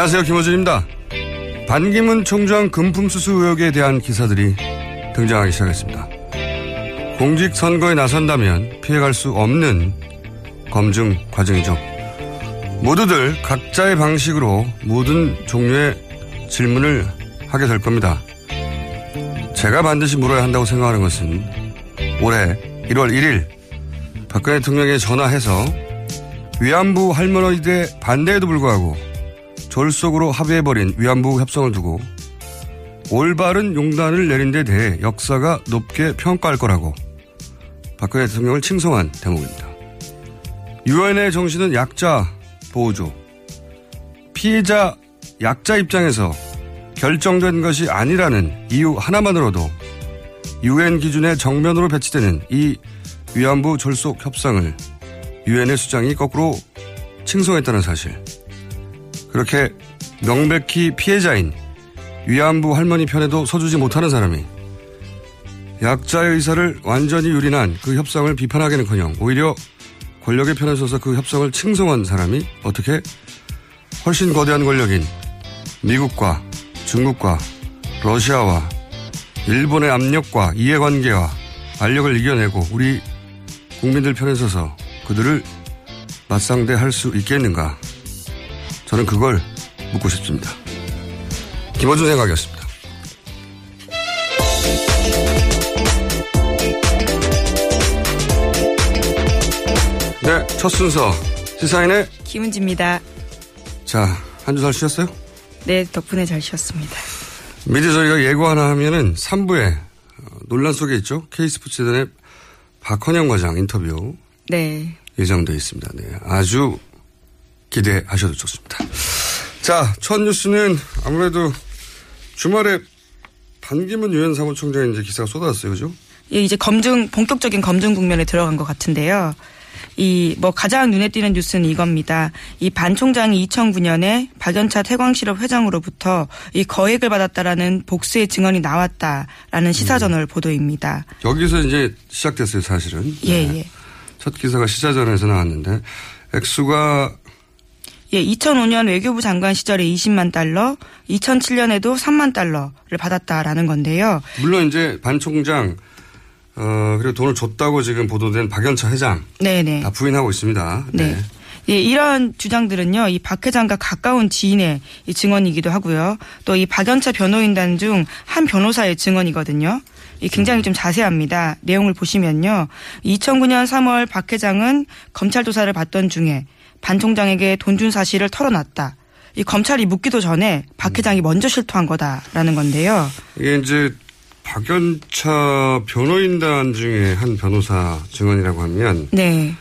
안녕하세요. 김호준입니다. 반기문 총장 금품수수 의혹에 대한 기사들이 등장하기 시작했습니다. 공직선거에 나선다면 피해갈 수 없는 검증 과정이죠. 모두들 각자의 방식으로 모든 종류의 질문을 하게 될 겁니다. 제가 반드시 물어야 한다고 생각하는 것은 올해 1월 1일 박근혜 대통령에 전화해서 위안부 할머니들의 반대에도 불구하고 졸속으로 합의해버린 위안부 협상을 두고 올바른 용단을 내린 데 대해 역사가 높게 평가할 거라고 박근혜 대통령을 칭송한 대목입니다. 유엔의 정신은 약자 보호조. 피해자 약자 입장에서 결정된 것이 아니라는 이유 하나만으로도 유엔 기준의 정면으로 배치되는 이 위안부 졸속 협상을 유엔의 수장이 거꾸로 칭송했다는 사실. 그렇게 명백히 피해자인 위안부 할머니 편에도 서주지 못하는 사람이 약자의 의사를 완전히 유린한 그 협상을 비판하기는커녕 오히려 권력의 편에 서서 그 협상을 칭송한 사람이 어떻게 훨씬 거대한 권력인 미국과 중국과 러시아와 일본의 압력과 이해관계와 알력을 이겨내고 우리 국민들 편에 서서 그들을 맞상대할 수 있겠는가? 저는 그걸 묻고 싶습니다. 김어준 생각이었습니다. 네, 첫 순서 시사인의 김은지입니다. 자, 한 주 잘 쉬었어요? 네, 덕분에 잘 쉬었습니다. 미리 저희가 예고 하나 하면은 3부에 논란 속에 있죠. K스포츠단의 박헌영 과장 인터뷰 네. 예정되어 있습니다. 네, 아주 기대하셔도 좋습니다. 자, 첫 뉴스는 아무래도 주말에 반기문 유엔 사무총장의 이제 기사가 쏟아졌어요, 그죠? 예, 이제 검증 본격적인 검증 국면에 들어간 것 같은데요. 이 뭐 가장 눈에 띄는 뉴스는 이겁니다. 이 반 총장이 2009년에 박연차 태광실업 회장으로부터 이 거액을 받았다라는 복수의 증언이 나왔다라는 시사저널 보도입니다. 여기서 이제 시작됐어요, 사실은. 예, 네. 예. 첫 기사가 시사전에서 나왔는데 액수가 예, 2005년 외교부 장관 시절에 20만 달러, 2007년에도 3만 달러를 받았다라는 건데요. 물론 이제 반 총장 어 그리고 돈을 줬다고 지금 보도된 박연차 회장 네네. 다 부인하고 있습니다. 네. 예, 이런 주장들은요, 이 박 회장과 가까운 지인의 이 증언이기도 하고요. 또 이 박연차 변호인단 중 한 변호사의 증언이거든요. 이 굉장히 좀 자세합니다. 내용을 보시면요. 2009년 3월 박 회장은 검찰 조사를 받던 중에 반 총장에게 돈 준 사실을 털어놨다. 이 검찰이 묻기도 전에 박 회장이 먼저 실토한 거다라는 건데요. 이게 이제 박연차 변호인단 중에 한 변호사 증언이라고 하면 네.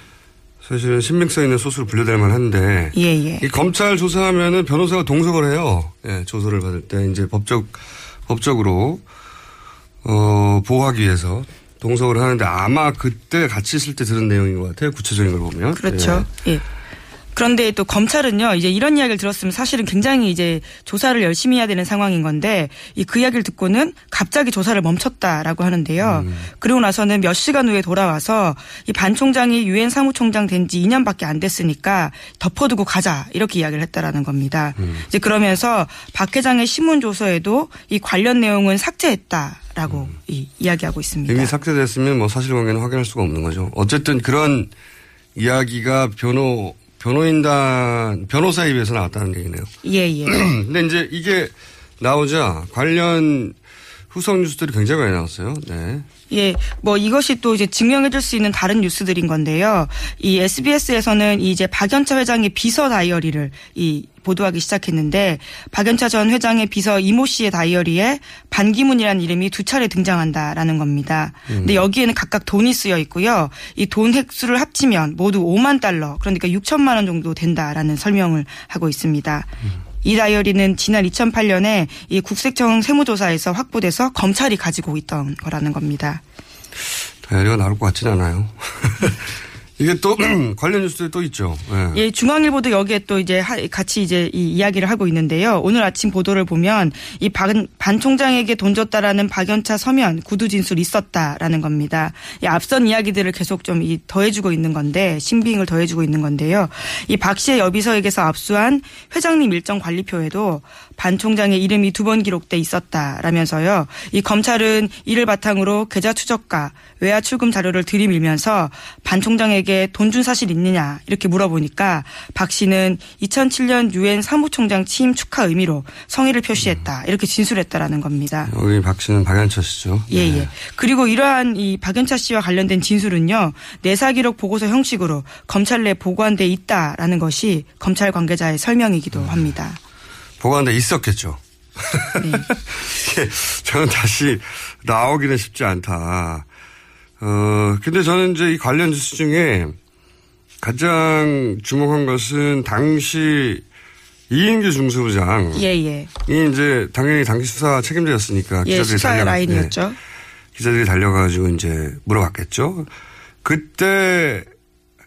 사실은 신빙성 있는 소스로 분류될 만한데 예, 예. 이 검찰 조사하면은 변호사가 동석을 해요. 예, 조서를 받을 때 이제 법적 법적으로 어 보호하기 위해서 동석을 하는데 아마 그때 같이 있을 때 들은 내용인 것 같아요. 구체적인 걸 보면. 그렇죠. 예. 그런데 또 검찰은요, 이제 이런 이야기를 들었으면 사실은 굉장히 이제 조사를 열심히 해야 되는 상황인 건데, 이 그 이야기를 듣고는 갑자기 조사를 멈췄다라고 하는데요. 음. 그리고 나서는 몇 시간 후에 돌아와서 이 반 총장이 유엔 사무총장 된 지 2년밖에 안 됐으니까 덮어두고 가자 이렇게 이야기를 했다라는 겁니다. 음. 이제 그러면서 박 회장의 신문 조서에도 이 관련 내용은 삭제했다 라고 이 이야기하고 있습니다. 음. 이미 삭제됐으면 뭐 사실관계는 확인할 수가 없는 거죠. 어쨌든 그런 이야기가 변호 변호인단 변호사 입에서 나왔다는 얘기네요. 예, 예. 근데 이제 이게 나오자 관련 후속 뉴스들이 굉장히 많이 나왔어요. 네. 예, 뭐 이것이 또 이제 증명해줄 수 있는 다른 뉴스들인 건데요. 이 SBS에서는 이제 박연차 회장의 비서 다이어리를 이 보도하기 시작했는데 박연차 전 회장의 비서 이모 씨의 다이어리에 반기문이라는 이름이 두 차례 등장한다라는 겁니다. 근데 여기에는 각각 돈이 쓰여 있고요. 이 돈 획수를 합치면 모두 5만 달러, 그러니까 6천만 원 정도 된다라는 설명을 하고 있습니다. 이 다이어리는 지난 2008년에 이 국세청 세무조사에서 확보돼서 검찰이 가지고 있던 거라는 겁니다. 다이어리가 나올 것 같진 않아요. 이게 또 관련 뉴스들이 또 있죠. 네. 예, 중앙일보도 여기에 또 이제 하- 같이 이제 이 이야기를 하고 있는데요. 오늘 아침 보도를 보면 이 반, 반 총장에게 돈 줬다라는 박연차 서면 구두 진술이 있었다라는 겁니다. 이 앞선 이야기들을 계속 좀 이 더해주고 있는 건데 신빙을 더해주고 있는 건데요. 이 박 씨의 여비서에게서 압수한 회장님 일정 관리표에도 반 총장의 이름이 두 번 기록돼 있었다라면서요. 이 검찰은 이를 바탕으로 계좌 추적과 외화 출금 자료를 들이밀면서 반 총장에게 돈 준 사실 있느냐 이렇게 물어보니까 박 씨는 2007년 유엔 사무총장 취임 축하 의미로 성의를 표시했다 이렇게 진술했다라는 겁니다. 여기 박 씨는 박연차 씨죠. 예, 예. 그리고 이러한 이 박연차 씨와 관련된 진술은요, 내사 기록 보고서 형식으로 검찰 내 보관돼 있다라는 것이 검찰 관계자의 설명이기도 합니다. 보관돼 있었겠죠. 네. 저는 다시 나오기는 쉽지 않다. 어, 근데 저는 이제 이 관련 뉴스 중에 가장 주목한 것은 당시 이인규 중수부장. 예, 예. 이 이제 당연히 당시 수사 책임자였으니까 예, 기자들이 수사의 달려가- 라인이었죠. 네. 기자들이 달려가지고 이제 물어봤겠죠. 그때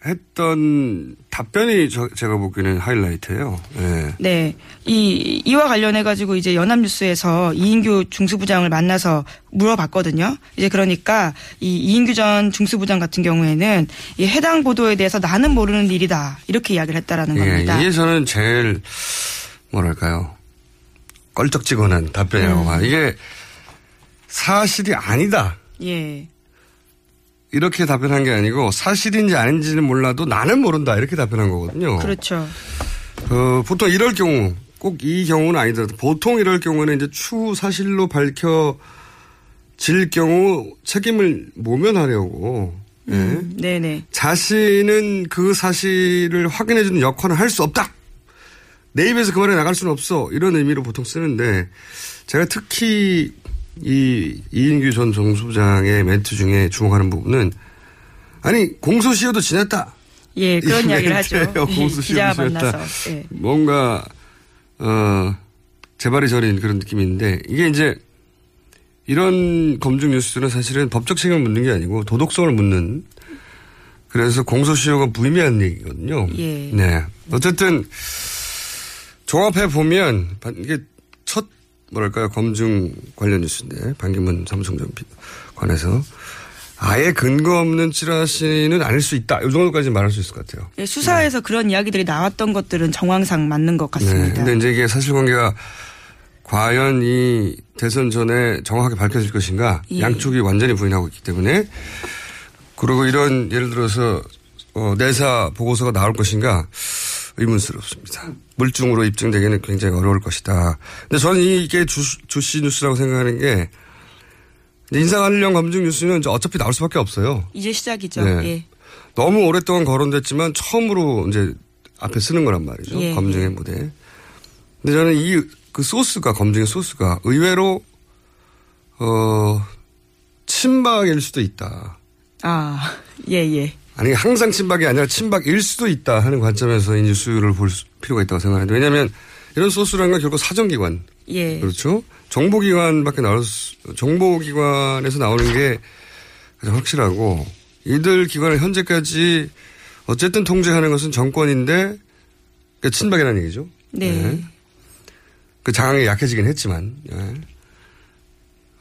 했던 답변이 저, 제가 보기에는 하이라이트예요. 예. 네. 이, 이와 관련해 가지고 이제 연합뉴스에서 이인규 중수부장을 만나서 물어봤거든요. 이제 그러니까 이 이인규 전 중수부장 같은 경우에는 이 해당 보도에 대해서 나는 모르는 일이다. 이렇게 이야기를 했다라는 예, 겁니다. 이게 저는 제일 뭐랄까요 껄쩍지근한 답변이라고 음. 봐. 이게 사실이 아니다. 예. 이렇게 답변한 게 아니고 사실인지 아닌지는 몰라도 나는 모른다 이렇게 답변한 거거든요. 그렇죠. 어, 보통 이럴 경우 꼭 이 경우는 아니더라도 보통 이럴 경우는 이제 추후 사실로 밝혀질 경우 책임을 모면하려고 예. 음, 네네. 자신은 그 사실을 확인해주는 역할을 할 수 없다. 내 입에서 그 말이 나갈 수는 없어. 이런 의미로 보통 쓰는데 제가 특히 이 이인규 전 정수부장의 멘트 중에 주목하는 부분은 아니 공소시효도 지났다. 예, 그런 이 이야기를 하죠. 예, 공소시효도 지났다. 예. 뭔가 어 재발이 저린 그런 느낌이 있는데 이게 이제 이런 검증 뉴스는 사실은 법적 책임을 묻는 게 아니고 도덕성을 묻는 그래서 공소시효가 무의미한 얘기거든요. 예. 네. 어쨌든 종합해 보면 이게 첫 뭐랄까요 검증 관련 뉴스인데 반기문 비- 관해서 아예 근거 없는 찌라시는 아닐 수 있다. 이 정도까지 말할 수 있을 것 같아요. 예, 수사에서 그런 이야기들이 나왔던 것들은 정황상 맞는 것 네. 같습니다. 근데 이제 이게 사실관계가 과연 이 대선 전에 정확하게 밝혀질 것인가 예. 양쪽이 완전히 부인하고 있기 때문에 그리고 이런 예를 들어서 어, 내사 보고서가 나올 것인가 의문스럽습니다. 물증으로 입증되기는 굉장히 어려울 것이다. 근데 저는 이게 주, 주시 뉴스라고 생각하는 게 인사 관련 검증 뉴스는 이제 어차피 나올 수밖에 없어요. 이제 시작이죠. 네. 예. 너무 오랫동안 거론됐지만 처음으로 이제 앞에 쓰는 거란 말이죠. 예, 검증의 예. 무대. 근데 저는 이 그 소스가 검증의 소스가 의외로 어 친박일 수도 있다. 아, 예, 예. 아니 항상 친박이 아니라 친박일 수도 있다 하는 관점에서 이 뉴스를 볼 수- 필요가 있다고 생각하는데 왜냐하면 이런 소스라는 건 결국 사정기관 예. 그렇죠. 정보기관밖에 나올 수, 정보기관에서 나오는 게 가장 확실하고 이들 기관을 현재까지 어쨌든 통제하는 것은 정권인데 그러니까 친박이라는 얘기죠. 네. 그 장악이 약해지긴 했지만. 예.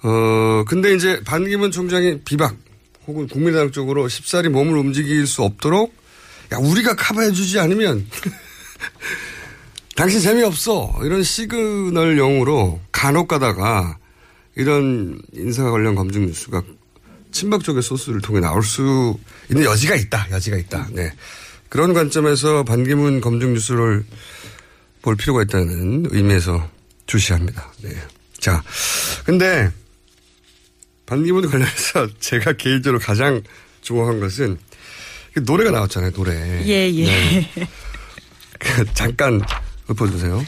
어 근데 이제 반기문 총장이 비박 혹은 국민의당 쪽으로 쉽사리 몸을 움직일 수 없도록 야 우리가 커버해주지 않으면 당신 재미없어. 이런 시그널 용으로 간혹 가다가 이런 인사 관련 검증 뉴스가 친박 쪽의 소스를 통해 나올 수 있는 여지가 있다. 여지가 있다. 네. 그런 관점에서 반기문 검증 뉴스를 볼 필요가 있다는 의미에서 주시합니다. 네. 자, 근데 반기문 관련해서 제가 개인적으로 가장 주목한 것은 그 노래가 나왔잖아요. 노래. 예, 예. 네. 그 잠깐 읊어주세요.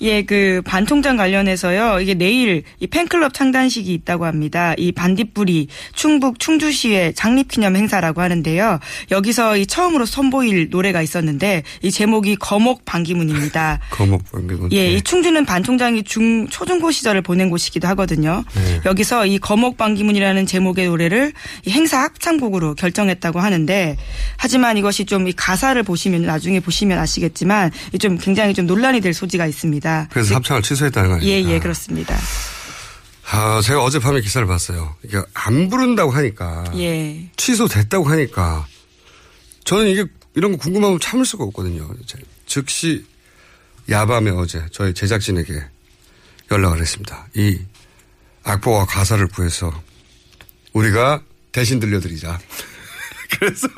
예, 그반 총장 관련해서요. 이게 내일 이 팬클럽 창단식이 있다고 합니다. 이 반딧불이 충북 충주시의 장립기념 행사라고 하는데요. 여기서 이 처음으로 선보일 노래가 있었는데 이 제목이 거목 반기문입니다. 거목 반기문. 예, 이 충주는 반 총장이 중 초중고 시절을 보낸 곳이기도 하거든요. 네. 여기서 이 거목 반기문이라는 제목의 노래를 이 행사 합창곡으로 결정했다고 하는데 하지만 이것이 좀 이 가사를 보시면 나중에 보시면 아시겠지만 이좀 굉장히 좀 논란이 될 소지가 있습니다. 그래서 합창을 취소했다는 거 예? 예, 그렇습니다. 아, 제가 어젯밤에 기사를 봤어요. 이게 안 부른다고 하니까. 예. 취소됐다고 하니까. 저는 이게 이런 거 궁금하면 참을 수가 없거든요. 제- 즉시 야밤에 어제 저희 제작진에게 연락을 했습니다. 이 악보와 가사를 구해서 우리가 대신 들려드리자. 그래서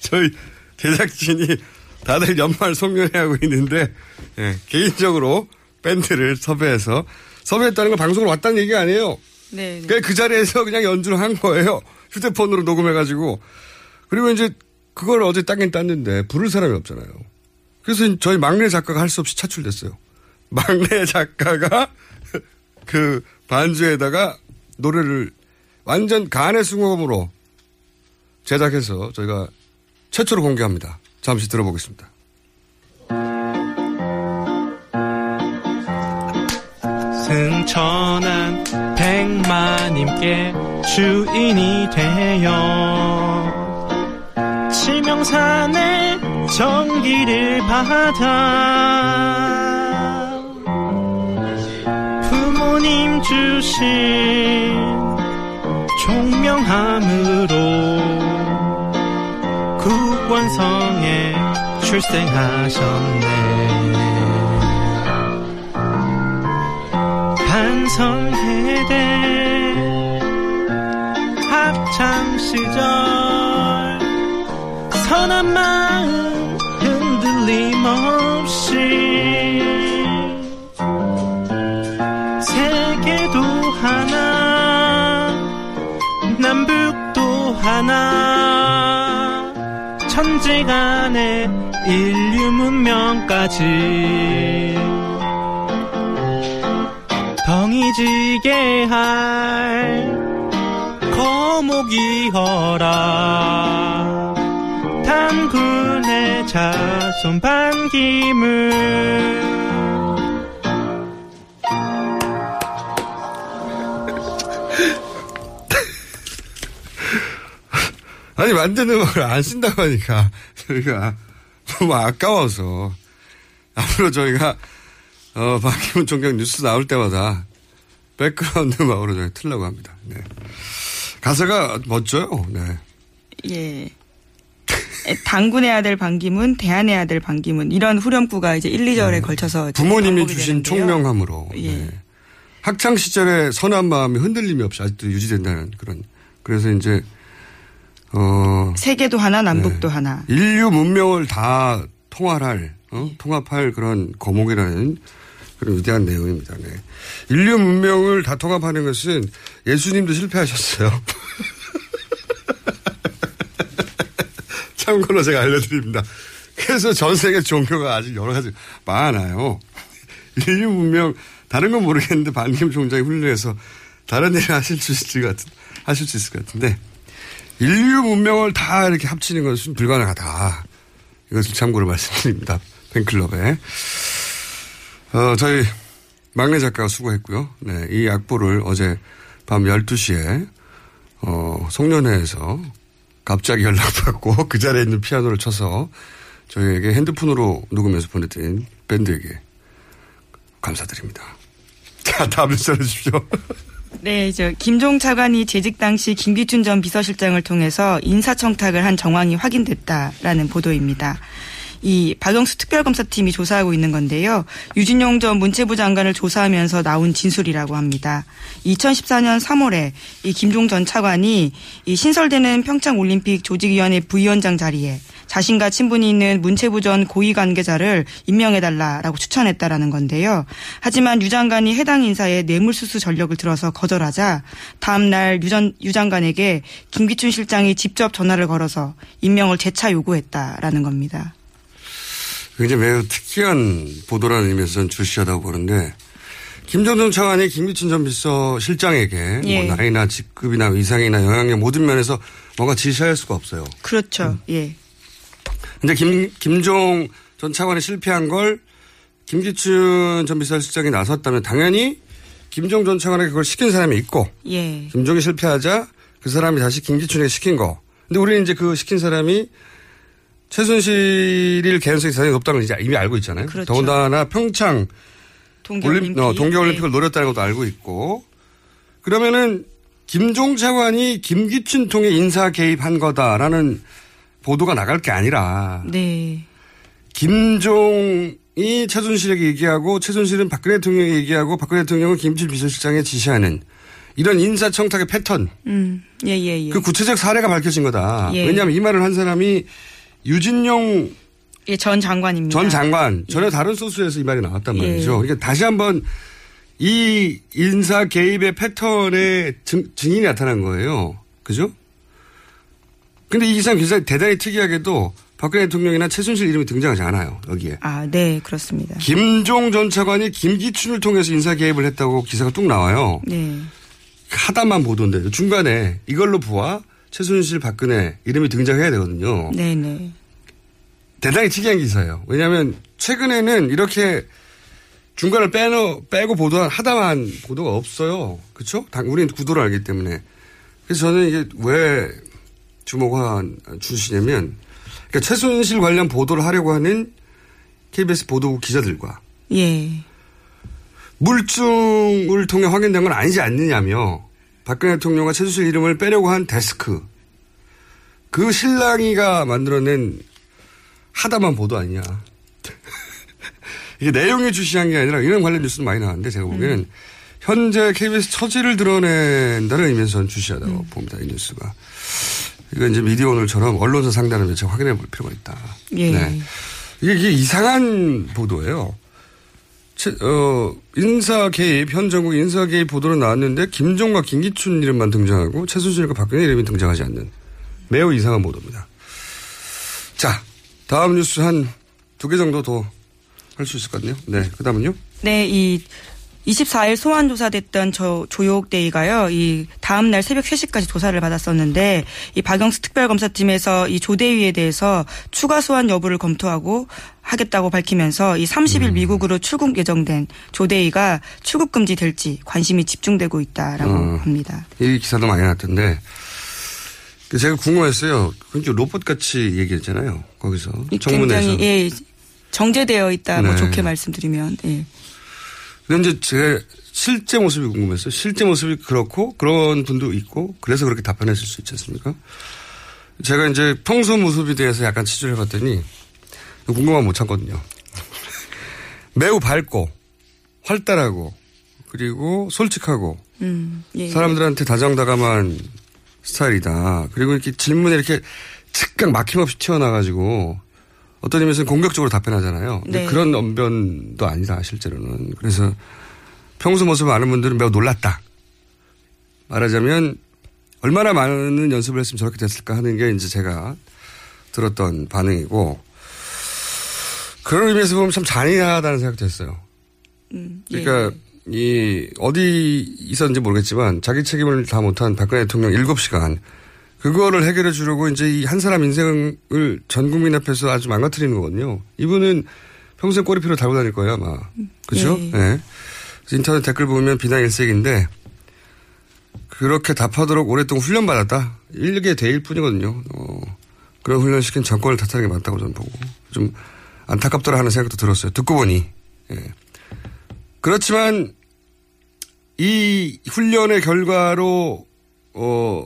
저희 제작진이 다들 연말 송년회 하고 있는데 예, 개인적으로 밴드를 섭외해서 섭외했다는 건 방송을 왔다는 얘기가 아니에요. 네. 그냥 그 자리에서 그냥 연주를 한 거예요. 휴대폰으로 녹음해가지고. 그리고 이제 그걸 어제 따긴 땄는데 부를 사람이 없잖아요. 그래서 저희 막내 작가가 할 수 없이 차출됐어요. 막내 작가가 그 반주에다가 노래를 완전 간의 숭어음으로 제작해서 저희가 최초로 공개합니다. 잠시 들어보겠습니다. 승천한 백마님께 주인이 되어 치명산의 정기를 받아 부모님 주신 총명함으로 국원성에 출생하셨네 반성회대 학창시절. 선한 마음 흔들림 없이 세계도 하나 남북도 하나 천지간의 인류 문명까지 지게 할 거목이어라. 단군의 자손 반기문 아니 만든 음악을 안 쓴다고 하니까 저희가 너무 아까워서. 앞으로 저희가 어, 반기문 총장 뉴스 나올 때마다 백그라운드 음악으로 저희 틀려고 합니다. 네. 가사가 멋져요. 네. 예. 단군의 아들 반기문, 대한의 아들 반기문 이런 후렴구가 이제 1, 2절에 걸쳐서 이제 네. 부모님이 반복이 주신 되는데요. 총명함으로 예. 네. 학창 시절의 선한 마음이 흔들림이 없이 아직도 유지된다는 그런 그래서 이제 어 세계도 하나, 네. 남북도 하나. 인류 문명을 다 통할할 어? 통합할 그런 거목이라는 그런 위대한 내용입니다. 네. 인류 문명을 다 통합하는 것은 예수님도 실패하셨어요. 참고로 제가 알려드립니다. 그래서 전 세계 종교가 아직 여러 가지 많아요. 인류 문명, 다른 건 모르겠는데 반김 총장이 훌륭해서 다른 일을 하실 수 있을 것 같은, 하실 수 있을 것 같은데, 인류 문명을 다 이렇게 합치는 것은 불가능하다. 이것을 참고로 말씀드립니다. 팬클럽에. 어, 저희 막내 작가가 수고했고요. 네, 이 악보를 어제 밤 12시에, 어, 송년회에서 갑자기 연락받고 그 자리에 있는 피아노를 쳐서 저희에게 핸드폰으로 녹음해서 보내드린 밴드에게 감사드립니다. 자, 다음 뉴스 전해주십시오. 네, 저 김종 차관이 재직 당시 김기춘 전 비서실장을 통해서 인사청탁을 한 정황이 확인됐다라는 보도입니다. 이 박영수 특별검사팀이 조사하고 있는 건데요. 유진용 전 문체부 장관을 조사하면서 나온 진술이라고 합니다. 2014년 3월에 이 김종 전 차관이 이 신설되는 평창 올림픽 조직위원회 부위원장 자리에 자신과 친분이 있는 문체부 전 고위 관계자를 임명해달라라고 추천했다라는 건데요. 하지만 유 장관이 해당 인사에 뇌물수수 전력을 들어서 거절하자 다음날 유 장관에게 김기춘 실장이 직접 전화를 걸어서 임명을 재차 요구했다라는 겁니다. 굉장히 매우 특이한 보도라는 의미에서 저는 주시하다고 보는데 김정정 차관이 김기춘 전 비서 실장에게 예. 뭐 나이나 직급이나 위상이나 영향력 모든 면에서 뭔가 지시할 수가 없어요. 그렇죠. 예. 근데 김, 김종 전 차관이 실패한 걸 김기춘 전 비서실장이 나섰다면 당연히 김종 전 차관에게 그걸 시킨 사람이 있고 예. 김종이 실패하자 그 사람이 다시 김기춘에게 시킨 거. 근데 우리는 이제 그 시킨 사람이 최순실일 가능성이 상당히 높다는 걸 이제 이미 알고 있잖아요. 그렇죠. 더군다나 평창 동계올림픽. 올림- 어, 동계올림픽을 노렸다는 것도 알고 있고 그러면은 김종 차관이 김기춘 통해 인사 개입한 거다라는 보도가 나갈 게 아니라 네. 김종이 최순실에게 얘기하고 최순실은 박근혜 대통령에게 얘기하고 박근혜 대통령은 김기춘 비서실장에 지시하는 이런 인사청탁의 패턴 음. 예, 예, 예. 그 구체적 사례가 밝혀진 거다. 예. 왜냐하면 이 말을 한 사람이 유진용 예, 전 장관입니다. 전 장관 전혀 다른 소스에서 이 말이 나왔단 예. 말이죠. 그러니까 다시 한번 이 인사 개입의 패턴의 증, 증인이 나타난 거예요. 그죠? 근데 이 기사는 굉장히 대단히 특이하게도 박근혜 대통령이나 최순실 이름이 등장하지 않아요. 여기에. 아, 네, 그렇습니다. 김종 전 차관이 김기춘을 통해서 인사 개입을 했다고 기사가 뚝 나와요. 네. 하다만 보도인데 중간에 이걸로 부하 최순실 박근혜 이름이 등장해야 되거든요. 네, 네. 대단히 특이한 기사예요. 왜냐하면 최근에는 이렇게 중간을 빼놓, 빼고 보도한 하다만 보도가 없어요. 그렇죠? 우리는 구도를 알기 때문에. 그래서 저는 이게 왜 주목한 주시냐면 그러니까 최순실 관련 보도를 하려고 하는 KBS 보도국 기자들과 예. 물증을 통해 확인된 건 아니지 않느냐며 박근혜 대통령과 최순실 이름을 빼려고 한 데스크 그 신랑이가 만들어낸 하다만 보도 아니냐. 이게 내용에 주시한 게 아니라 이런 관련 뉴스도 많이 나왔는데 제가 보기에는 음. 현재 KBS 처지를 드러낸다는 의미에서 저는 주시하다고 음. 봅니다. 이 뉴스가. 이거 이제 미디어 오늘처럼 언론사 상단을 매체 확인해 볼 필요가 있다. 예. 네. 이게, 이게 이상한 보도예요. 채- 어, 인사 개입, 현 정국 인사 개입 보도로 나왔는데 김종과 김기춘 이름만 등장하고 최순실과 박근혜 이름이 등장하지 않는 매우 이상한 보도입니다. 자, 다음 뉴스 한 두 개 정도 더 할 수 있을 것 같네요. 네, 그 다음은요? 네, 이 24일 소환 조사됐던 저 조욕대위가요. 이 다음 날 새벽 3시까지 조사를 받았었는데 이 박영수 특별검사팀에서 이 조대위에 대해서 추가 소환 여부를 검토하고 하겠다고 밝히면서 이 30일 음. 미국으로 출국 예정된 조대위가 출국 금지 될지 관심이 집중되고 있다라고 어. 합니다. 이 기사도 많이 났던데 그 제가 궁금했어요. 굉장히 로봇 같이 얘기했잖아요. 거기서. 굉장히 예, 정제되어 있다. 뭐 네. 좋게 말씀드리면 예. 근데 이제 제 실제 모습이 궁금했어요. 실제 모습이 그렇고 그런 분도 있고 그래서 그렇게 답변했을 수 있지 않습니까? 제가 이제 평소 모습에 대해서 약간 취재를 해봤더니 궁금하면 못 참거든요. 매우 밝고 활달하고 그리고 솔직하고 음, 예, 예. 사람들한테 다정다감한 스타일이다. 그리고 이렇게 질문에 이렇게 즉각 막힘없이 튀어나가지고 어떤 의미에서는 공격적으로 답변하잖아요. 네. 그런 언변도 아니다, 실제로는. 그래서 평소 모습을 아는 분들은 매우 놀랐다. 말하자면 얼마나 많은 연습을 했으면 저렇게 됐을까 하는 게 이제 제가 들었던 반응이고 그런 의미에서 보면 참 잔인하다는 생각도 했어요. 음, 예. 그러니까 이 어디 있었는지 모르겠지만 자기 책임을 다 못한 박근혜 대통령 7시간 그거를 해결해 주려고 이제 이 한 사람 인생을 전 국민 앞에서 아주 망가뜨리는 거거든요. 이분은 평생 꼬리표를 달고 다닐 거예요, 아마. 그죠? 예. 네. 인터넷 댓글 보면 비난 일색인데 그렇게 답하도록 오랫동안 훈련받았다. 일개 대일 뿐이거든요. 어, 그런 훈련시킨 정권을 탓하는 게 맞다고 저는 보고 좀 안타깝더라 하는 생각도 들었어요. 듣고 보니. 예. 그렇지만 이 훈련의 결과로 어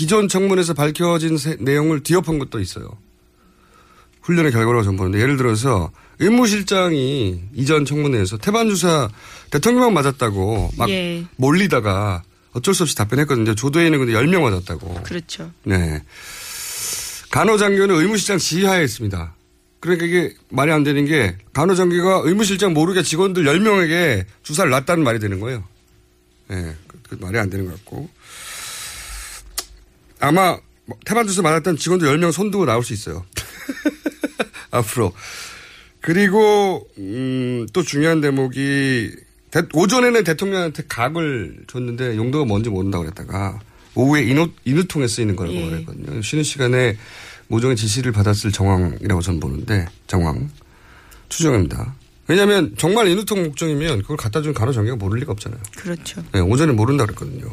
기존 청문회에서 밝혀진 세- 내용을 뒤엎은 것도 있어요. 훈련의 결과라고 저는 보는데 예를 들어서 의무실장이 이전 청문회에서 태반 주사 대통령만 맞았다고 막 예. 몰리다가 어쩔 수 없이 답변했거든요. 조도에는 근데 10명 맞았다고. 그렇죠. 네. 간호장교는 의무실장 지휘하에 있습니다. 그러니까 이게 말이 안 되는 게 간호장교가 의무실장 모르게 직원들 10명에게 주사를 놨다는 말이 되는 거예요. 예. 네, 그, 그 말이 안 되는 것 같고. 아마 뭐 태반 주사 맞았던 직원들 10명 손두고 나올 수 있어요. 앞으로. 그리고 음, 또 중요한 대목이 대- 오전에는 대통령한테 각을 줬는데 용도가 뭔지 모른다고 그랬다가 오후에 인후, 인후통에 쓰이는 거라고 예. 말했거든요. 쉬는 시간에 모종의 지시를 받았을 정황이라고 저는 보는데 정황 추정입니다. 왜냐하면 정말 인후통 목적이면 그걸 갖다 준 간호장교가 모를 리가 없잖아요. 그렇죠. 네, 오전에 모른다 그랬거든요.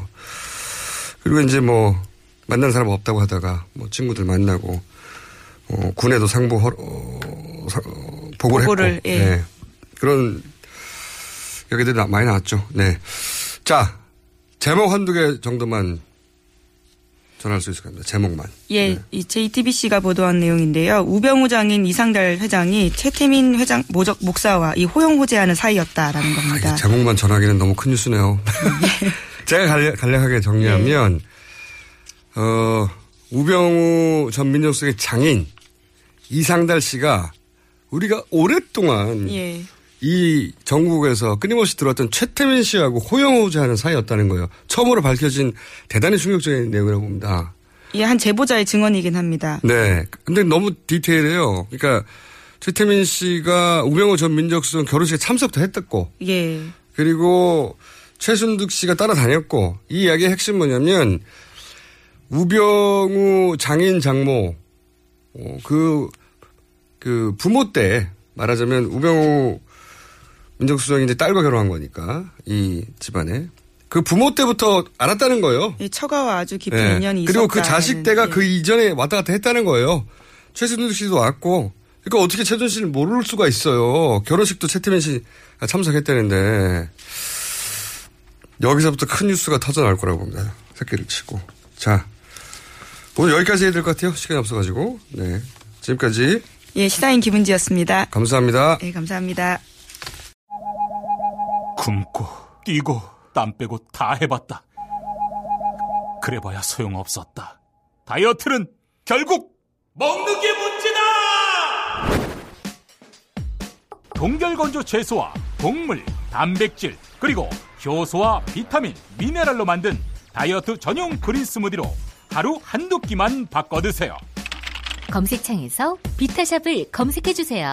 그리고 이제 뭐 만난 사람 없다고 하다가 뭐 친구들 만나고 어, 군에도 상보 허, 어, 사- 어, 보고를, 보고를, 했고 예. 네. 그런 나- 많이 나왔죠. 네. 자 제목 한두 개 정도만 전할 수 있을 겁니다. 제목만. 예, 이 JTBC가 보도한 내용인데요. 우병우 장인 이상달 회장이 최태민 회장 모적 목사와 이 호용 호재하는 사이였다라는 겁니다. 제목만 전하기는 너무 큰 뉴스네요. 제가 간략, 간략 하게 정리하면, 어, 우병우 전 민정수석의 장인 이상달 씨가 우리가 오랫동안 예. 이 전국에서 끊임없이 들어왔던 최태민 씨하고 호영호제하는 사이였다는 거예요. 처음으로 밝혀진 대단히 충격적인 내용이라고 봅니다. 예, 한 제보자의 증언이긴 합니다. 네. 근데 너무 디테일해요. 그러니까 최태민 씨가 우병우 전 민정수석 결혼식에 참석도 했었고 예. 그리고 최순득 씨가 따라다녔고 이 이야기의 핵심 뭐냐면 우병우 장인 장모 어, 그, 그 부모 때 말하자면 우병우 민정수석이 이제 딸과 결혼한 거니까 이 집안에 그 부모 때부터 알았다는 거예요. 이 처가와 아주 깊은 예. 인연이 있었다. 그리고 그 자식 때가 그 이전에 왔다 갔다 했다는 거예요. 최순득 씨도 왔고 그러니까 어떻게 최준 씨를 모를 수가 있어요. 결혼식도 최태민 씨가 참석했다는데 여기서부터 큰 뉴스가 터져 나올 거라고 봅니다. 새끼를 치고. 자, 오늘 여기까지 해야 될 것 같아요. 시간이 없어가지고. 네. 지금까지 예, 시사인 김은지였습니다. 감사합니다. 네, 감사합니다. 굶고 뛰고 땀 빼고 다 해봤다. 그래봐야 소용없었다. 다이어트는 결국 먹는 게 문제다! 동결건조 채소와 동물, 단백질, 그리고 효소와 비타민, 미네랄로 만든 다이어트 전용 그린 스무디로 하루 한두 끼만 바꿔 드세요. 검색창에서 비타샵을 검색해 주세요.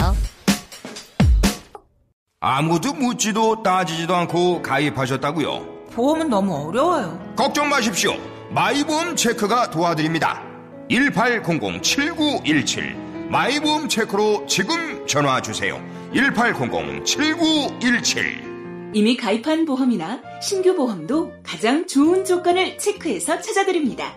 아무도 묻지도 따지지도 않고 가입하셨다고요? 보험은 너무 어려워요. 걱정 마십시오. 마이보험 체크가 도와드립니다. 1800-7917 마이보험 체크로 지금 전화 주세요. 1800-7917 이미 가입한 보험이나 신규 보험도 가장 좋은 조건을 체크해서 찾아드립니다.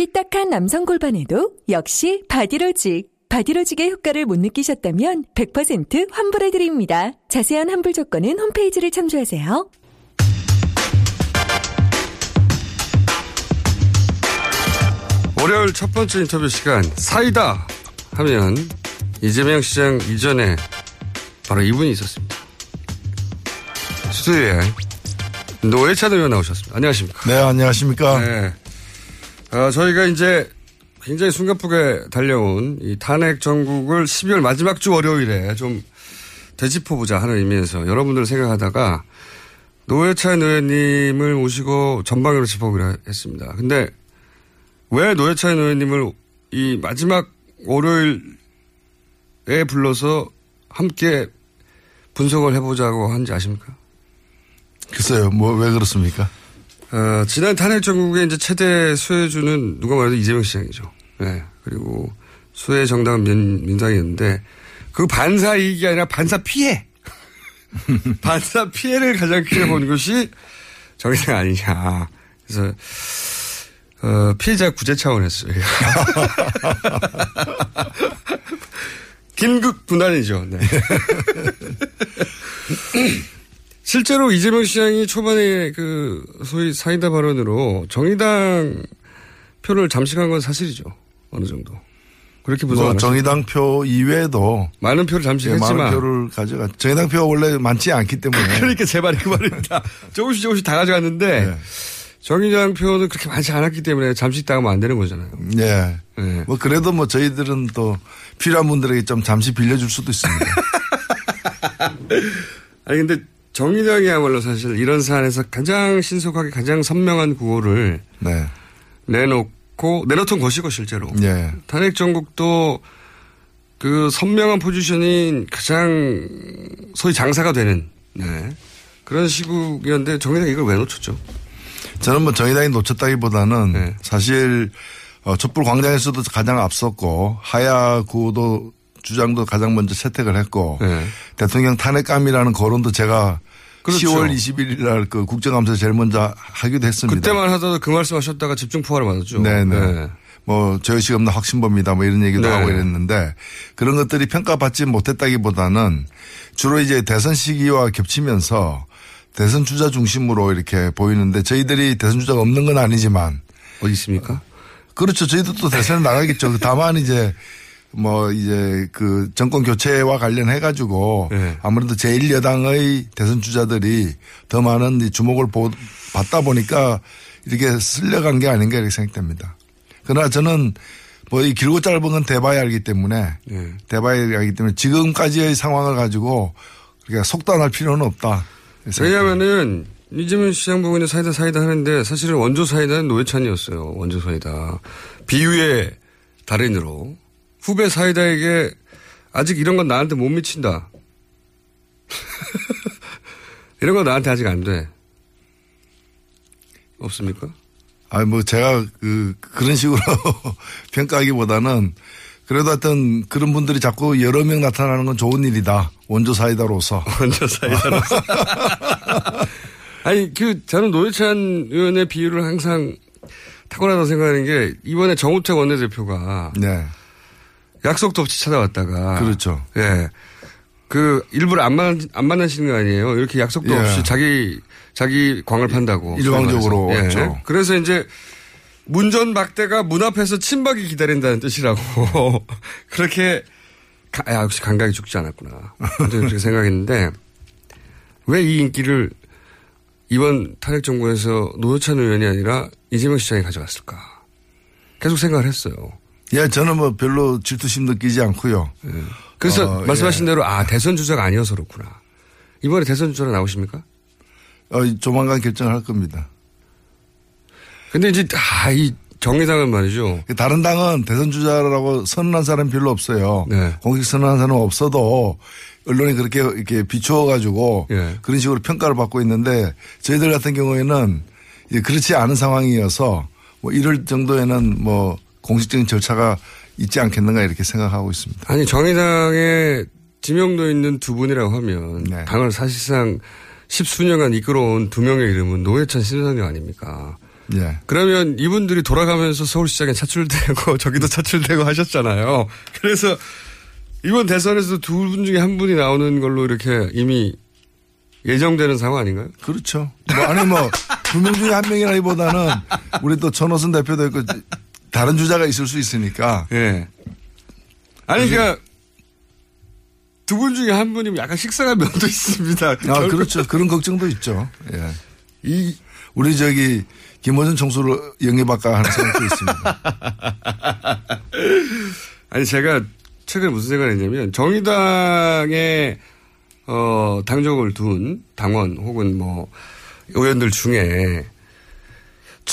삐딱한 남성 골반에도 역시 바디로직. 바디로직의 효과를 못 느끼셨다면 100% 환불해드립니다. 자세한 환불 조건은 홈페이지를 참조하세요. 월요일 첫 번째 인터뷰 시간 사이다 하면 이재명 시장 이전에 바로 이분이 있었습니다. 수도에 노회찬 의원 나오셨습니다. 안녕하십니까? 네, 안녕하십니까? 네. 어, 저희가 이제 굉장히 숨가쁘게 달려온 이 탄핵 전국을 12월 마지막 주 월요일에 좀 되짚어보자 하는 의미에서 여러분들 생각하다가 노회찬 의원님을 모시고 전방위로 짚어보기로 했습니다. 근데 왜 노회찬 의원님을 이 마지막 월요일에 불러서 함께 분석을 해보자고 한지 아십니까? 글쎄요, 뭐, 왜 그렇습니까? 어, 지난 탄핵 전국의 이제 최대 수혜주는 누가 말해도 이재명 시장이죠. 네. 그리고 수혜 정당은 민, 민상이었는데 그 반사 이익이 아니라 반사 피해. 반사 피해를 가장 크게 본 것이 정의당 아니냐. 그래서 어, 피해자 구제 차원에서 긴급 분할이죠. 네. 실제로 이재명 시장이 초반에 그 소위 사이다 발언으로 정의당 표를 잠식한 건 사실이죠. 어느 정도. 그렇게 뭐 분석 정의당 표 이외에도 많은 표를 잠식했지만 많은 표를 가져가 정의당 표가 원래 많지 않기 때문에 그러니까 제 말이 그 말입니다. 조금씩 조금씩 다 가져갔는데 네. 정의당 표는 그렇게 많지 않았기 때문에 잠식당하면 안 되는 거잖아요. 네. 네. 뭐 그래도 뭐 저희들은 또 필요한 분들에게 좀 잠시 빌려줄 수도 있습니다. 아니 근데 정의당이야말로 사실 이런 사안에서 가장 신속하게 가장 선명한 구호를 네. 내놓고 내놓던 것이고 실제로 네. 탄핵 전국도 그 선명한 포지션인 가장 소위 장사가 되는 네. 그런 시국이었는데 정의당 이걸 왜 놓쳤죠? 저는 뭐 정의당이 놓쳤다기보다는 네. 사실 어, 촛불 광장에서도 가장 앞섰고 하야 구도 주장도 가장 먼저 채택을 했고 네. 대통령 탄핵감이라는 거론도 제가 그렇죠. 10월 21일 날그 국정감사 제일 먼저 하기도 했습니다. 그때만 하더라도 그 말씀하셨다가 집중 포화를 맞았죠. 네네. 네. 뭐 저의식 없는 확신범이다 뭐 이런 얘기도 네. 하고 이랬는데 그런 것들이 평가받지 못했다기보다는 주로 이제 대선 시기와 겹치면서 대선 주자 중심으로 이렇게 보이는데 저희들이 대선 주자가 없는 건 아니지만 어디 있습니까? 그렇죠. 저희도 또 대선에 나가겠죠. 다만 이제 뭐 이제 그 정권 교체와 관련해 가지고 네. 아무래도 제1여당의 대선 주자들이 더 많은 이 주목을 보- 받다 보니까 이렇게 쓸려간 게 아닌가 이렇게 생각됩니다. 그러나 저는 뭐 이 길고 짧은 건 대봐야 알기 때문에 네. 대봐야 알기 때문에 지금까지의 상황을 가지고 그렇게 속단할 필요는 없다. 왜냐하면은 이재명 시장 보고 있는 사이다 사이다 하는데 사실은 원조 사이다는 노회찬이었어요. 원조 사이다. 비유의 달인으로 후배 사이다에게 아직 이런 건 나한테 못 미친다. 이런 건 나한테 아직 안 돼. 없습니까? 아니 뭐 제가 그 그런 식으로 평가하기보다는 그래도 하여튼 그런 분들이 자꾸 여러 명 나타나는 건 좋은 일이다. 원조 사이다로서. 원조 사이다로서. 아니 그 저는 노회찬 의원의 비유를 항상 탁월하다고 생각하는 게 이번에 정우택 원내대표가 네. 약속도 없이 찾아왔다가 그렇죠. 예. 그 일부러 안 만, 안 만나시는 거 아니에요. 이렇게 약속도 예. 없이 자기 자기 광을 판다고. 일방적으로. 왔죠. 그래서 이제 문전 막대가 문 앞에서 친박이 기다린다는 뜻이라고 그렇게 가- 야, 역시 감각이 죽지 않았구나. 그렇게 생각했는데 왜 이 인기를 이번 탄핵 정부에서 노회찬 의원이 아니라 이재명 시장이 가져갔을까? 계속 생각을 했어요. 예, 저는 뭐 별로 질투심 느끼지 않고요. 그래서 어, 말씀하신 예. 대로 아 대선 주자가 아니어서 그렇구나. 이번에 대선 주자로 나오십니까? 어, 조만간 결정을 할 겁니다. 근데 이제 아, 이 정의당은 말이죠. 다른 당은 대선 주자라고 선언한 사람 별로 없어요. 네. 공식 선언한 사람 은 없어도 언론이 그렇게 이렇게 비추어 가지고 예. 그런 식으로 평가를 받고 있는데 저희들 같은 경우에는 그렇지 않은 상황이어서 뭐 이럴 정도에는 뭐 공식적인 절차가 있지 않겠는가 이렇게 생각하고 있습니다. 아니 정의당에 지명도 있는 두 분이라고 하면 네. 당을 사실상 십수년간 이끌어온 두 명의 이름은 노회찬 신선영 아닙니까? 예. 그러면 이분들이 돌아가면서 서울시장에 차출되고 저기도 차출되고 하셨잖아요. 그래서 이번 대선에서 두 분 중에 한 분이 나오는 걸로 이렇게 이미 예정되는 상황 아닌가요? 그렇죠. 뭐, 아니 뭐 두 명 중에 한 명이라기보다는 우리 또 전호선 대표도 있고 다른 주자가 있을 수 있으니까. 예. 아니, 그러니까 두 분 중에 한 분이 약간 식상한 면도 있습니다. 아, 그렇죠. 그런 걱정도 있죠. 예. 예. 이, 우리 저기, 김호준 총수를 영입할까 하는 생각도 있습니다. 아니, 제가 최근에 무슨 생각을 했냐면 정의당에 어, 당적을 둔 당원 혹은 뭐 의원들 중에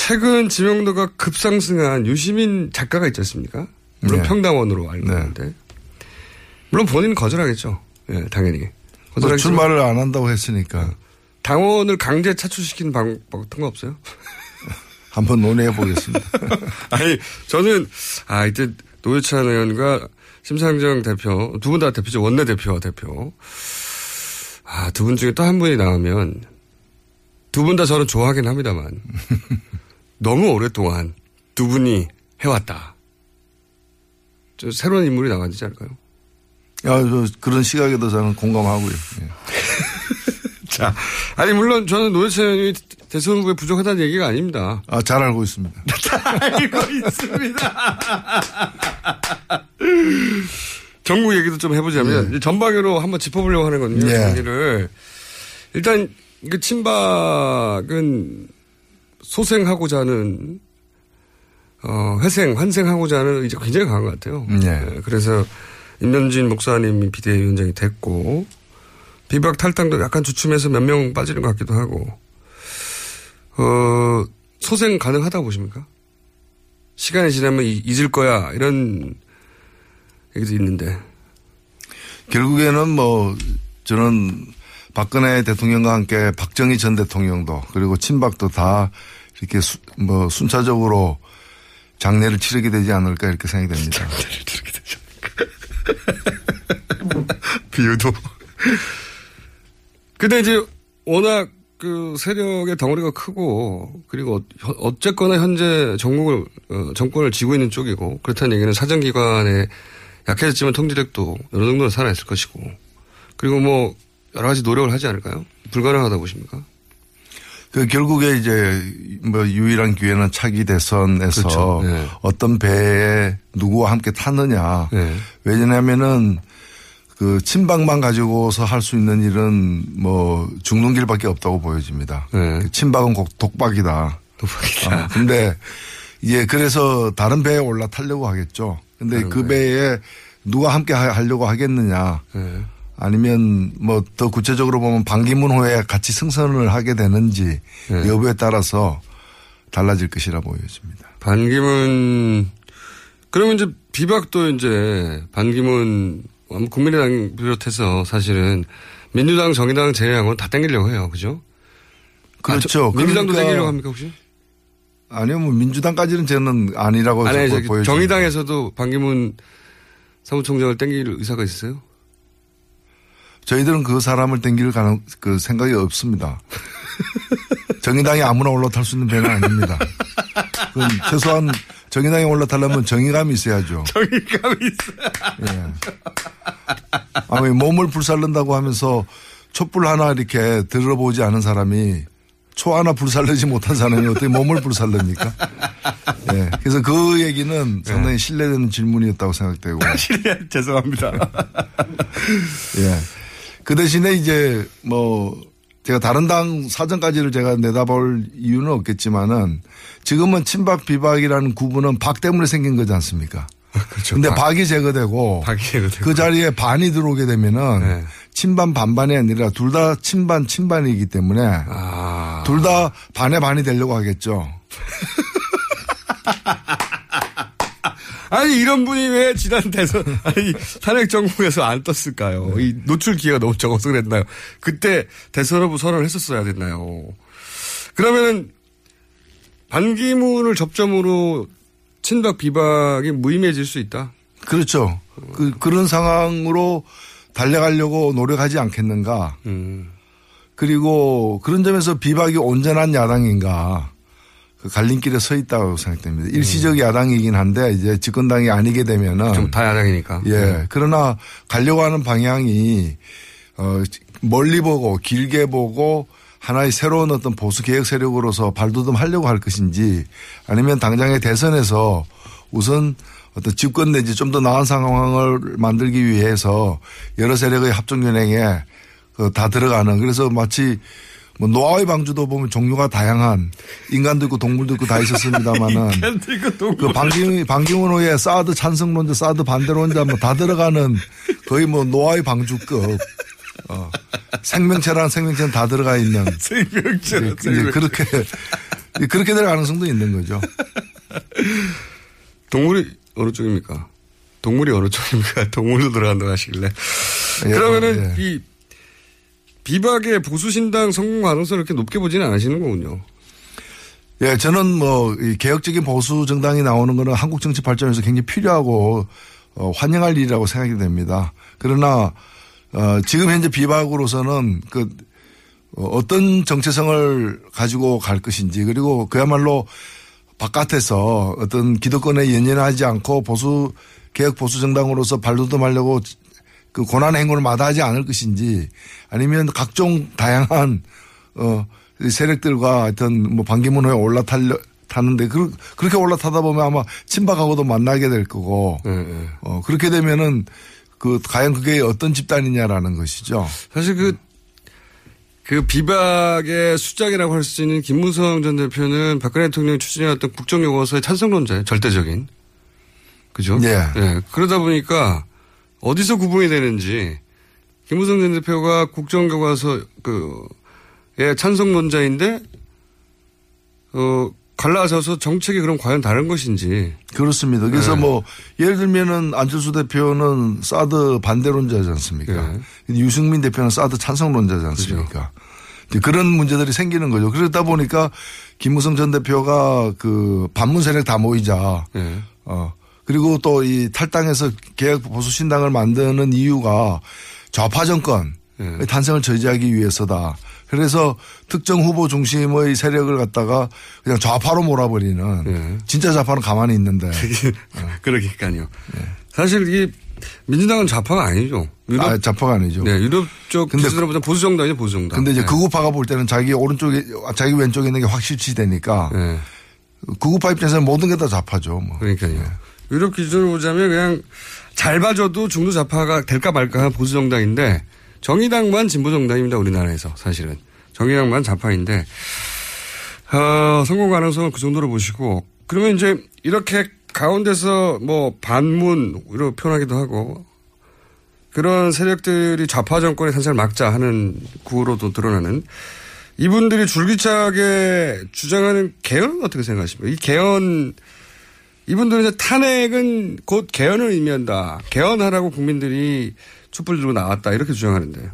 최근 지명도가 급상승한 유시민 작가가 있지 않습니까? 물론 네. 평당원으로 알고 네. 있는데. 물론 본인은 거절하겠죠. 예, 당연히. 뭐 거절하겠 출마를 안 한다고 했으니까. 어. 당원을 강제 차출시킨 방법 같은 거 없어요? 한번 논의해 보겠습니다. 아니, 저는, 아, 이때 노유찬 의원과 심상정 대표, 두 분 다 대표죠. 원내대표와 대표. 아, 두 분 중에 또 한 분이 나오면 두 분 다 저는 좋아하긴 합니다만. 너무 오랫동안 두 분이 해왔다. 저 새로운 인물이 나가지 않을까요? 야, 그런 시각에도 저는 공감하고요. 예. 자, 아니 물론 저는 노회찬 의원이 대선 후보에 부족하다는 얘기가 아닙니다. 아, 잘 알고 있습니다. 잘 알고 있습니다. 전국 얘기도 좀 해보자면 예. 전방위로 한번 짚어보려고 하는 건데 예. 얘기를 일단 그 친박은 소생하고자 하는 어, 회생, 환생하고자 하는 의지가 굉장히 강한 것 같아요. 네. 그래서 임명진 목사님이 비대위원장이 됐고 비박 탈당도 약간 주춤해서 몇 명 빠지는 것 같기도 하고 어, 소생 가능하다고 보십니까? 시간이 지나면 잊을 거야 이런 얘기도 있는데 결국에는 뭐 저는 박근혜 대통령과 함께 박정희 전 대통령도 그리고 친박도 다 이렇게 수, 뭐 순차적으로 장례를 치르게 되지 않을까 이렇게 생각이 됩니다. 장례를 치르게 되지 않을까. 비유도. 근데 이제 워낙 그 세력의 덩어리가 크고 그리고 어, 어쨌거나 현재 전국을 어, 정권을 지고 있는 쪽이고 그렇다는 얘기는 사정기관에 약해졌지만 통제력도 어느 정도는 살아있을 것이고 그리고 뭐 여러 가지 노력을 하지 않을까요? 불가능하다고 보십니까? 그 결국에 이제 뭐 유일한 기회는 차기 대선에서 그렇죠. 네. 어떤 배에 누구와 함께 탔느냐. 네. 왜냐하면은 그 친박만 가지고서 할 수 있는 일은 뭐 죽는 길밖에 없다고 보여집니다. 네. 그 친박은 꼭 독박이다. 독박이다. 아, 근데 예, 그래서 다른 배에 올라타려고 하겠죠. 근데 그 배에 누가 함께 하려고 하겠느냐. 네. 아니면 뭐 더 구체적으로 보면 반기문 후에 같이 승선을 하게 되는지 네. 여부에 따라서 달라질 것이라 보여집니다. 반기문 그러면 이제 비박도 이제 반기문 국민의당 비롯해서 사실은 민주당 정의당 제외하고는 다 땡기려고 해요. 그죠? 아, 그렇죠. 아, 민주당도 그러니까 땡기려고 합니까 혹시? 아니요. 뭐 민주당까지는 저는 아니라고 아니, 보여요. 정의당에서도 반기문 사무총장을 땡길 의사가 있어요? 저희들은 그 사람을 땡길 가능, 그 생각이 없습니다. 정의당이 아무나 올라탈 수 있는 배는 아닙니다. 그건 최소한 정의당에 올라타려면 정의감이 있어야죠. 정의감이 있어. 예. 아니, 몸을 불살른다고 하면서 촛불 하나 이렇게 들어보지 않은 사람이 초 하나 불살르지 못한 사람이 어떻게 몸을 불살릅니까? 예. 그래서 그 얘기는 예. 상당히 신뢰되는 질문이었다고 생각되고. 신뢰, 죄송합니다. 예. 그 대신에 이제 뭐 제가 다른 당 사정까지를 제가 내다볼 이유는 없겠지만은 지금은 친박 비박이라는 구분은 박 때문에 생긴 거지 않습니까? 아, 그렇죠. 근데 박. 이 제거되고, 박이 그 자리에 반이 들어오게 되면은 네. 친반 반반이 아니라 둘 다 친반 친반이기 때문에 아. 둘다 반에 반이 되려고 하겠죠. 아니 이런 분이 왜 지난 대선 아니 탄핵 정국에서 안 떴을까요? 네. 이 노출 기회가 너무 적어서 그랬나요? 그때 대선 후보 선언을 했었어야 됐나요? 그러면은 반기문을 접점으로 친박 비박이 무의미해질 수 있다. 그렇죠. 그, 그런 상황으로 달려가려고 노력하지 않겠는가. 음. 그리고 그런 점에서 비박이 온전한 야당인가. 갈림길에 서 있다고 생각됩니다. 일시적 야당이긴 한데 이제 집권당이 아니게 되면은 좀다 야당이니까. 예. 네. 그러나 가려고 하는 방향이 어 멀리 보고 길게 보고 하나의 새로운 어떤 보수 개혁 세력으로서 발돋움 하려고 할 것인지 아니면 당장의 대선에서 우선 어떤 집권 내지 좀 더 나은 상황을 만들기 위해서 여러 세력의 합종 연행에 그다 들어가는 그래서 마치 뭐 노아의 방주도 보면 종류가 다양한 인간도 있고 동물도 있고 다 있었습니다만은 인간도 있고 동물. 그 방기훈 방기훈호의 사드 찬성론자 사드 반대론자 뭐 다 들어가는 거의 뭐 노아의 방주급 어. 생명체랑 생명체는 다 들어가 있는 생명체랑 이제, 이제 그렇게 그렇게 될 가능성도 있는 거죠. 동물이 어느 쪽입니까? 동물이 어느 쪽입니까? 동물도 들어간다고 하시길래. 예, 그러면은 예. 이 비박의 보수신당 성공 가능성을 이렇게 높게 보지는 않으시는 거군요. 예, 저는 뭐, 이 개혁적인 보수 정당이 나오는 거는 한국 정치 발전에서 굉장히 필요하고, 어, 환영할 일이라고 생각이 됩니다. 그러나, 어, 지금 현재 비박으로서는 그, 어, 어떤 정체성을 가지고 갈 것인지, 그리고 그야말로 바깥에서 어떤 기득권에 연연하지 않고 보수, 개혁 보수 정당으로서 발돋움하려고 그 고난 행군을 마다하지 않을 것인지 아니면 각종 다양한 어 세력들과 하여튼 뭐 반기문 호에 올라타려 타는데 그, 그렇게 올라타다 보면 아마 친박하고도 만나게 될 거고 어 그렇게 되면은 그 과연 그게 어떤 집단이냐라는 것이죠. 사실 그, 그 비박의 수장이라고 할 수 있는 김무성 전 대표는 박근혜 대통령이 추진해왔던 국정요구서의 찬성론자예요. 절대적인. 그죠? 예. 예. 그러다 보니까 어디서 구분이 되는지 김무성 전 대표가 국정교과서 그, 예, 찬성론자인데, 어, 갈라져서 정책이 그럼 과연 다른 것인지. 그렇습니다. 그래서 네. 뭐 예를 들면은 안철수 대표는 사드 반대론자지 않습니까? 네. 유승민 대표는 사드 찬성론자지 않습니까? 이제 그런 문제들이 생기는 거죠. 그러다 보니까 김무성 전 대표가 그 반문 세력 다 모이자. 네. 어. 그리고 또 이 탈당해서 개혁 보수 신당을 만드는 이유가 좌파 정권 네. 탄생을 저지하기 위해서다. 그래서 특정 후보 중심의 세력을 갖다가 그냥 좌파로 몰아버리는 네. 진짜 좌파는 가만히 있는데. 그러니까요. 사실 이 민주당은 좌파가 아니죠. 유럽, 아, 좌파가 아니죠. 네, 유럽 쪽 근데 기준으로 보자면 보수 정당이죠, 보수 정당. 근데 이제 네. 극우파가 볼 때는 자기 오른쪽에 자기 왼쪽에 있는 게 확실시 되니까 네. 극우파 입장에서는 모든 게 다 좌파죠. 뭐. 그러니까요. 유럽 기준으로 보자면 그냥 잘 봐줘도 중도 좌파가 될까 말까 한 보수 정당인데 정의당만 진보 정당입니다. 우리나라에서 사실은 정의당만 좌파인데 어, 성공 가능성을 그 정도로 보시고 그러면 이제 이렇게 가운데서 뭐 반문으로 표현하기도 하고 그런 세력들이 좌파 정권의 탄생을 막자 하는 구호로도 드러나는 이분들이 줄기차게 주장하는 개헌은 어떻게 생각하십니까? 이 개헌 이분들은 이제 탄핵은 곧 개헌을 의미한다. 개헌하라고 국민들이 촛불 들고 나왔다. 이렇게 주장하는데.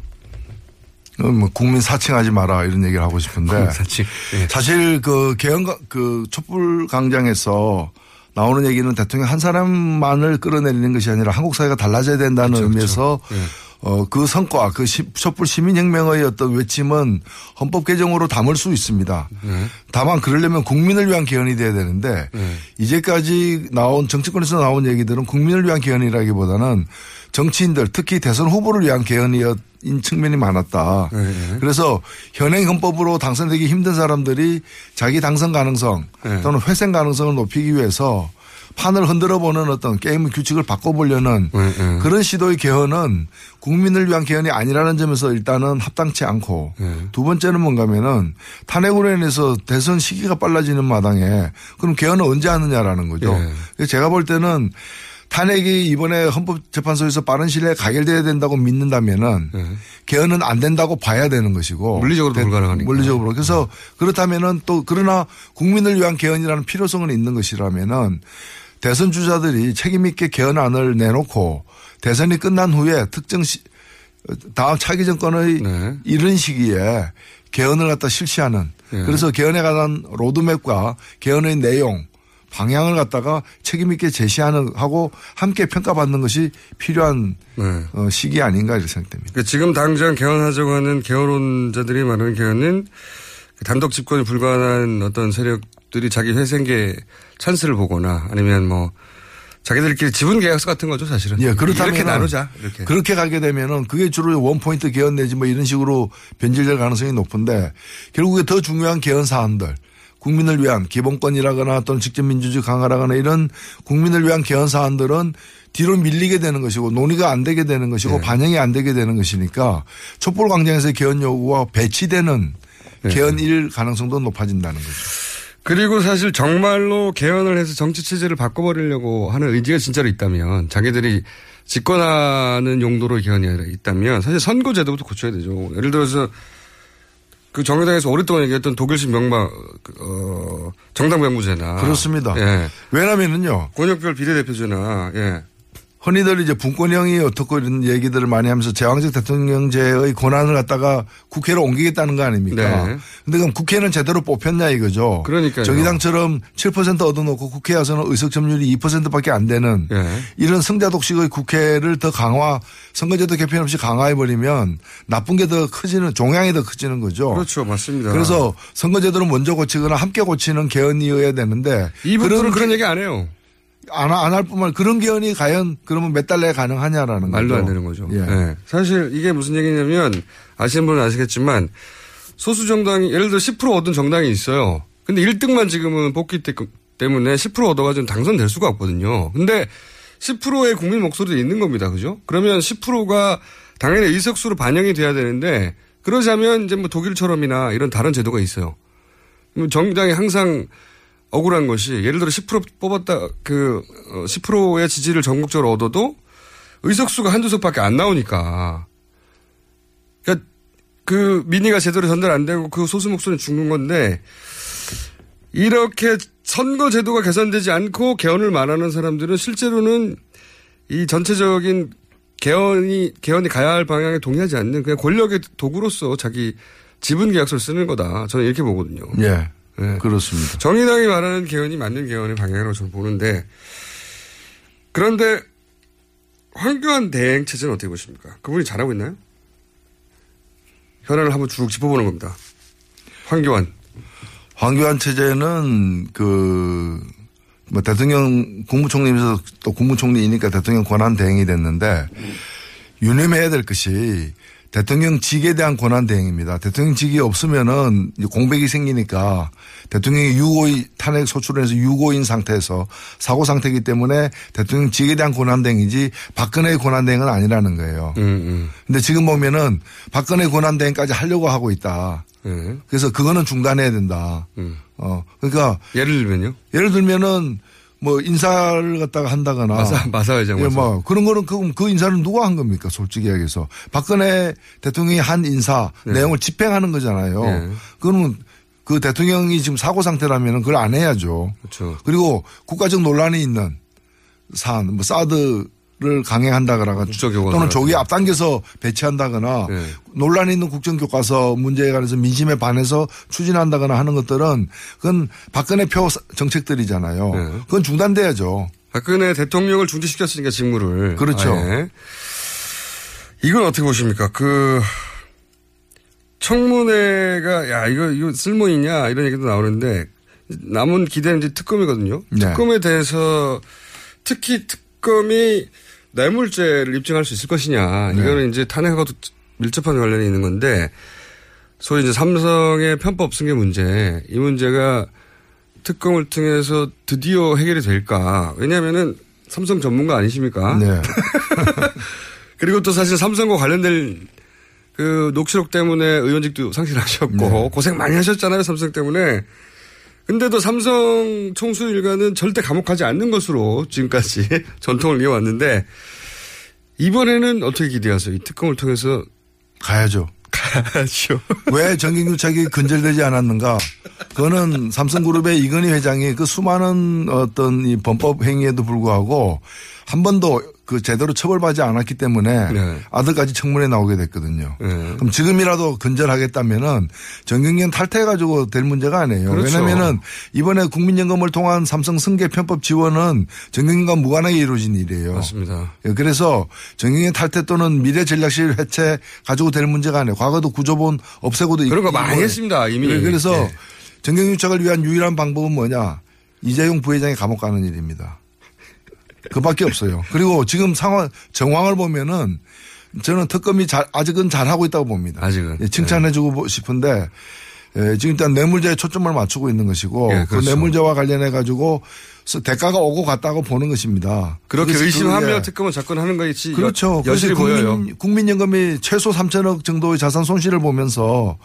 어, 뭐 국민 사칭하지 마라 이런 얘기를 하고 싶은데 사칭. 예. 사실 그 개헌 그 촛불 강장에서 나오는 얘기는 대통령 한 사람만을 끌어내리는 것이 아니라 한국 사회가 달라져야 된다는 그렇죠, 의미에서 그렇죠. 예. 어, 그 성과, 그 시- 촛불 시민혁명의 어떤 외침은 헌법 개정으로 담을 수 있습니다. 네. 다만 그러려면 국민을 위한 개헌이 돼야 되는데 네. 이제까지 나온 정치권에서 나온 얘기들은 국민을 위한 개헌이라기보다는 정치인들 특히 대선 후보를 위한 개헌이인 측면이 많았다. 네. 그래서 현행 헌법으로 당선되기 힘든 사람들이 자기 당선 가능성 네. 또는 회생 가능성을 높이기 위해서 판을 흔들어 보는 어떤 게임 규칙을 바꿔보려는 네, 그런 시도의 개헌은 국민을 위한 개헌이 아니라는 점에서 일단은 합당치 않고 네. 두 번째는 뭔가면은 탄핵으로 인해서 대선 시기가 빨라지는 마당에 그럼 개헌은 언제 하느냐라는 거죠. 네. 제가 볼 때는 탄핵이 이번에 헌법재판소에서 빠른 시일에 가결돼야 된다고 믿는다면은 개헌은 안 된다고 봐야 되는 것이고 네. 물리적으로도 대- 불가능하니까. 물리적으로 그래서 그렇다면은 또 그러나 국민을 위한 개헌이라는 필요성은 있는 것이라면은 대선 주자들이 책임 있게 개헌안을 내놓고 대선이 끝난 후에 특정 시 다음 차기 정권의 네. 이른 시기에 개헌을 갖다 실시하는 네. 그래서 개헌에 관한 로드맵과 개헌의 내용 방향을 갖다가 책임 있게 제시하는 하고 함께 평가받는 것이 필요한 네. 어, 시기 아닌가 이렇게 생각됩니다. 그러니까 지금 당장 개헌하자고 하는 개헌론자들이 말하는 개헌은 그 단독 집권이 불가능한 어떤 세력 기업들이 자기 회생계 찬스를 보거나 아니면 뭐 자기들끼리 지분 계약서 같은 거죠 사실은. 예, 그렇다면 이렇게 나누자. 이렇게. 그렇게 가게 되면은 그게 주로 원 포인트 개헌 내지 뭐 이런 식으로 변질될 가능성이 높은데 결국에 더 중요한 개헌 사안들 국민을 위한 기본권이라거나 또는 직접 민주주의 강화라거나 이런 국민을 위한 개헌 사안들은 뒤로 밀리게 되는 것이고 논의가 안 되게 되는 것이고 네. 반영이 안 되게 되는 것이니까 촛불 광장에서 개헌 요구와 배치되는 네. 개헌일 가능성도 높아진다는 거죠. 그리고 사실 정말로 개헌을 해서 정치 체제를 바꿔버리려고 하는 의지가 진짜로 있다면 자기들이 집권하는 용도로 개헌이 있다면 사실 선거제도부터 고쳐야 되죠. 예를 들어서 그 정의당에서 오랫동안 얘기했던 독일식 명마 어, 정당 명부제나 그렇습니다. 예. 왜냐면은요. 권역별 비례대표제나 예. 흔히들 이제 분권형이 어떻고 이런 얘기들을 많이 하면서 제왕적 대통령제의 권한을 갖다가 국회로 옮기겠다는 거 아닙니까? 네. 근데 그럼 국회는 제대로 뽑혔냐 이거죠. 그러니까요. 정의당처럼 7% 얻어놓고 국회 와서는 의석 점유율이 2%밖에 안 되는 예. 이런 승자 독식의 국회를 더 강화 선거제도 개편 없이 강화해 버리면 나쁜 게 더 커지는 종양이 더 커지는 거죠. 그렇죠. 맞습니다. 그래서 선거제도를 먼저 고치거나 함께 고치는 개헌이어야 되는데 이분들은 그런 얘기 안 해요. 안할 안 뿐만 그런 개헌이 과연 그러면 몇 달 내에 가능하냐라는 말도 거죠. 안 되는 거죠. 예. 예. 사실 이게 무슨 얘기냐면 아시는 분은 아시겠지만 소수 정당이 예를 들어 10% 얻은 정당이 있어요. 근데 1등만 지금은 때- 때문에 10% 얻어가지고 당선될 수가 없거든요. 근데 10%의 국민 목소리도 있는 겁니다. 그죠? 그러면 10%가 당연히 의석수로 반영이 돼야 되는데 그러자면 이제 뭐 독일처럼이나 이런 다른 제도가 있어요. 그럼 정당이 항상 억울한 것이 예를 들어 10% 뽑았다 그 10%의 지지를 전국적으로 얻어도 의석수가 한두 석밖에 안 나오니까 그러니까 그 민의가 제대로 전달 안 되고 그 소수 목소리는 죽는 건데 이렇게 선거 제도가 개선되지 않고 개헌을 말하는 사람들은 실제로는 이 전체적인 개헌이 개헌이 가야 할 방향에 동의하지 않는 그냥 권력의 도구로서 자기 지분 계약서를 쓰는 거다. 저는 이렇게 보거든요. 예. 네. 그렇습니다. 정의당이 말하는 개헌이 맞는 개헌의 방향이라고 저는 보는데 그런데 황교안 대행 체제는 어떻게 보십니까? 그분이 잘하고 있나요? 현안을 한번 쭉 짚어보는 겁니다. 황교안. 황교안 체제는 그, 뭐 대통령 국무총리면서 또 국무총리이니까 대통령 권한 대행이 됐는데 유념해야 될 것이 대통령 직에 대한 권한 대행입니다. 대통령 직이 없으면은 이제 공백이 생기니까 대통령이 유고의 탄핵 소출해서 유고인 상태에서 사고 상태이기 때문에 대통령 직에 대한 권한 대행이지 박근혜의 권한 대행은 아니라는 거예요. 음, 근데 지금 보면은 박근혜 권한 대행까지 하려고 하고 있다. 네. 그래서 그거는 중단해야 된다. 음. 어, 그러니까. 예를 들면요? 예를 들면은 뭐 인사를 갖다가 한다거나. 마사- 마사 회장 예. 뭐 그런 거는 그, 그 인사는 누가 한 겁니까? 솔직히 얘기해서. 박근혜 대통령이 한 인사 네. 내용을 집행하는 거잖아요. 네. 그러면 그 대통령이 지금 사고 상태라면 그걸 안 해야죠. 그렇죠. 그리고 국가적 논란이 있는 사안, 뭐 사드 를 강행한다거나 또는 조기 앞당겨서 배치한다거나 네. 논란이 있는 국정교과서 문제에 관해서 민심에 반해서 추진한다거나 하는 것들은 그건 박근혜 표 정책들이잖아요. 네. 그건 중단돼야죠. 박근혜 대통령을 중지시켰으니까 직무를. 그렇죠. 아예. 이건 어떻게 보십니까? 그 청문회가 야 이거 이거 쓸모 있냐 이런 얘기도 나오는데 남은 기대는 이제 특검이거든요. 네. 특검에 대해서 특히 특검이 뇌물죄를 입증할 수 있을 것이냐 네. 이거는 이제 탄핵하고도 밀접한 관련이 있는 건데 소위 이제 삼성의 편법 승계 문제 이 문제가 특검을 통해서 드디어 해결이 될까 왜냐하면은 삼성 전문가 아니십니까? 네. 그리고 또 사실 삼성과 관련된 그 녹취록 때문에 의원직도 상실하셨고 네. 고생 많이 하셨잖아요 삼성 때문에. 근데도 삼성 총수 일가는 절대 감옥하지 않는 것으로 지금까지 전통을 이어왔는데 이번에는 어떻게 기대하세요? 이 특검을 통해서 가야죠. 가야죠. 왜 정경유착이 근절되지 않았는가? 그거는 삼성그룹의 이건희 회장이 그 수많은 어떤 이 범법 행위에도 불구하고 한 번도 그 제대로 처벌받지 않았기 때문에 네. 아들까지 청문회 나오게 됐거든요. 그럼 지금이라도 근절하겠다면은 정경련 탈퇴해가지고 될 문제가 아니에요. 그렇죠. 왜냐면은 이번에 국민연금을 통한 삼성 승계 편법 지원은 정경련과 무관하게 이루어진 일이에요. 맞습니다. 예, 그래서 정경련 탈퇴 또는 미래 전략실 해체 가지고 될 문제가 아니에요. 과거도 구조본 없애고도 그런 거 있- 많이. 했습니다, 이미. 그래- 그래서 네. 정경유착을 위한 유일한 방법은 뭐냐? 이재용 부회장이 감옥 가는 일입니다. 그밖에 없어요. 그리고 지금 상황 정황을 보면은 저는 특검이 잘 아직은 잘 하고 있다고 봅니다. 아직은 예, 칭찬해주고 싶은데 예, 지금 일단 뇌물죄에 초점을 맞추고 있는 것이고 예, 그 그렇죠. 뇌물죄와 관련해 가지고 대가가 오고 갔다고 보는 것입니다. 그렇게 의심하며 특검을 접근하는 것이 그렇죠. 그래서 보여요. 국민, 국민연금이 최소 3천억 정도의 자산 손실을 보면서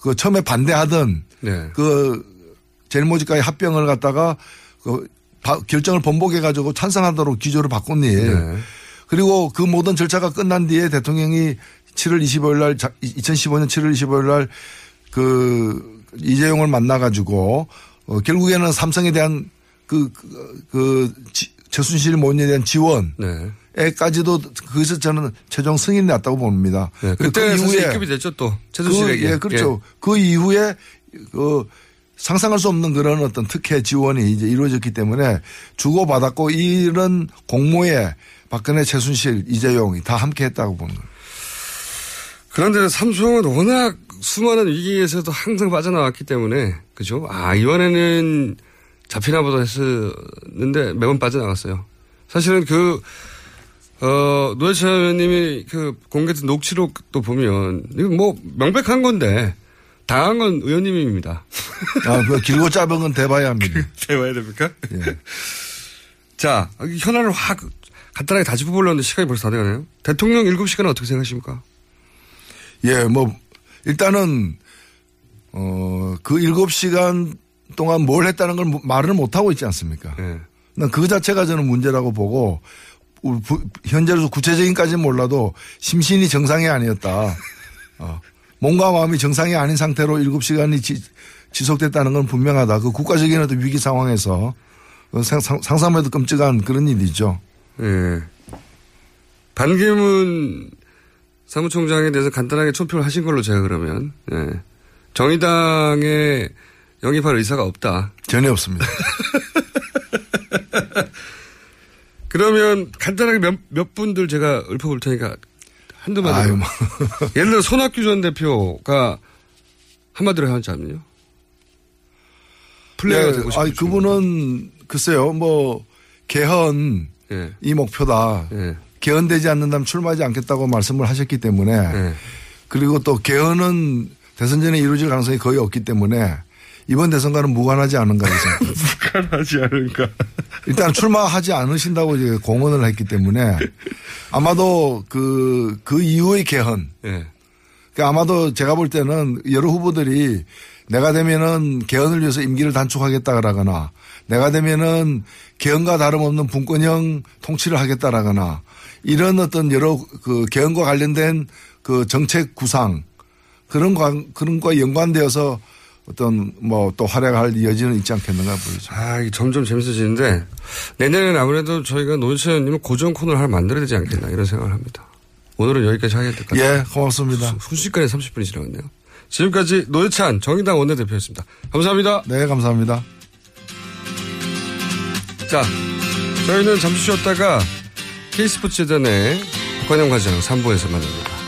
그 처음에 반대하던 네. 그 제일 모직과의 합병을 갖다가 그 바- 결정을 번복해 가지고 찬성하도록 기조를 바꾼 일. 네. 그리고 그 모든 절차가 끝난 뒤에 대통령이 7월 25일 날 2015년 7월 25일 날 그 이재용을 만나 가지고 어 결국에는 삼성에 대한 그, 그, 그 지- 최순실 모인에 대한 지원. 네. 에까지도 거기서 저는 최종 승인이 났다고 봅니다. 네, 그리고 그때 사실 입금이 됐죠 또 최순실에게. 그, 예, 그렇죠. 그 이후에 그 상상할 수 없는 그런 어떤 특혜 지원이 이제 이루어졌기 때문에 주고받았고 이런 공모에 박근혜, 최순실, 이재용이 다 함께 했다고 보는 거예요. 그런데 삼성은 워낙 수많은 위기에서도 항상 빠져나왔기 때문에 그죠? 아 이번에는 잡히나 보다 했었는데 매번 빠져나갔어요. 사실은 그 어, 노회찬 의원님이 그 공개된 녹취록도 보면 이거 뭐 명백한 건데 당한 건 의원님입니다. 아, 그 길고 짧은 건 대봐야 합니다. 대봐야 됩니까? 자, 현안을 확 간단하게 다 짚어보려는데 시간이 벌써 다 돼가네요. 대통령 7시간은 어떻게 생각하십니까? 예, 뭐, 일단은, 어, 그 일곱 시간 동안 뭘 했다는 걸 말을 못하고 있지 않습니까? 난그 자체가 저는 문제라고 보고, 현재로서 구체적인까지는 몰라도 심신이 정상이 아니었다. 어, 몸과 마음이 정상이 아닌 상태로 일곱 시간이 지, 지속됐다는 건 분명하다. 그 국가적인 어떤 위기 상황에서 어, 상- 상- 상상만 해도 끔찍한 그런 일이죠. 예. 반기문 사무총장에 대해서 간단하게 초표를 하신 걸로 제가 그러면, 예. 정의당에 영입할 의사가 없다. 전혀 없습니다. 그러면 간단하게 몇, 몇 분들 제가 읊어볼 테니까 한두 마디. 아유, 뭐. 예를 들어 손학규 전 대표가 한마디로 하자면요. 플레이어가 예, 되고 싶은 아니, 그분은 글쎄요, 뭐, 개헌 예. 이 목표다. 개헌되지 않는다면 출마하지 않겠다고 말씀을 하셨기 때문에 예. 그리고 또 개헌은 대선 전에 이루어질 가능성이 거의 없기 때문에 이번 대선과는 무관하지 않은가 해서 무관하지 않은가. 일단 출마하지 않으신다고 이제 공언을 했기 때문에 아마도 그, 그 이후의 개헌. 예. 그러니까 아마도 제가 볼 때는 여러 후보들이 내가 되면은 개헌을 위해서 임기를 단축하겠다라거나 내가 되면은 개헌과 다름없는 분권형 통치를 하겠다라거나 이런 어떤 여러 그 개헌과 관련된 그 정책 구상 그런 관, 그런 거와 연관되어서 어떤 뭐 또 활약할 여지는 있지 않겠는가 보이죠. 아, 이게 점점 재밌어지는데 내년에는 아무래도 저희가 의원님은 고정 코너를 하나 만들어야 되지 않겠나 이런 생각을 합니다. 오늘은 여기까지 하게 될 것 같아요. 예, 고맙습니다. 순식간에 30분이 지나갔네요. 지금까지 노회찬 정의당 원내대표였습니다. 감사합니다. 네, 감사합니다. 자, 저희는 잠시 쉬었다가 K스포츠 재단의 박관영 과장 3부에서 만납니다.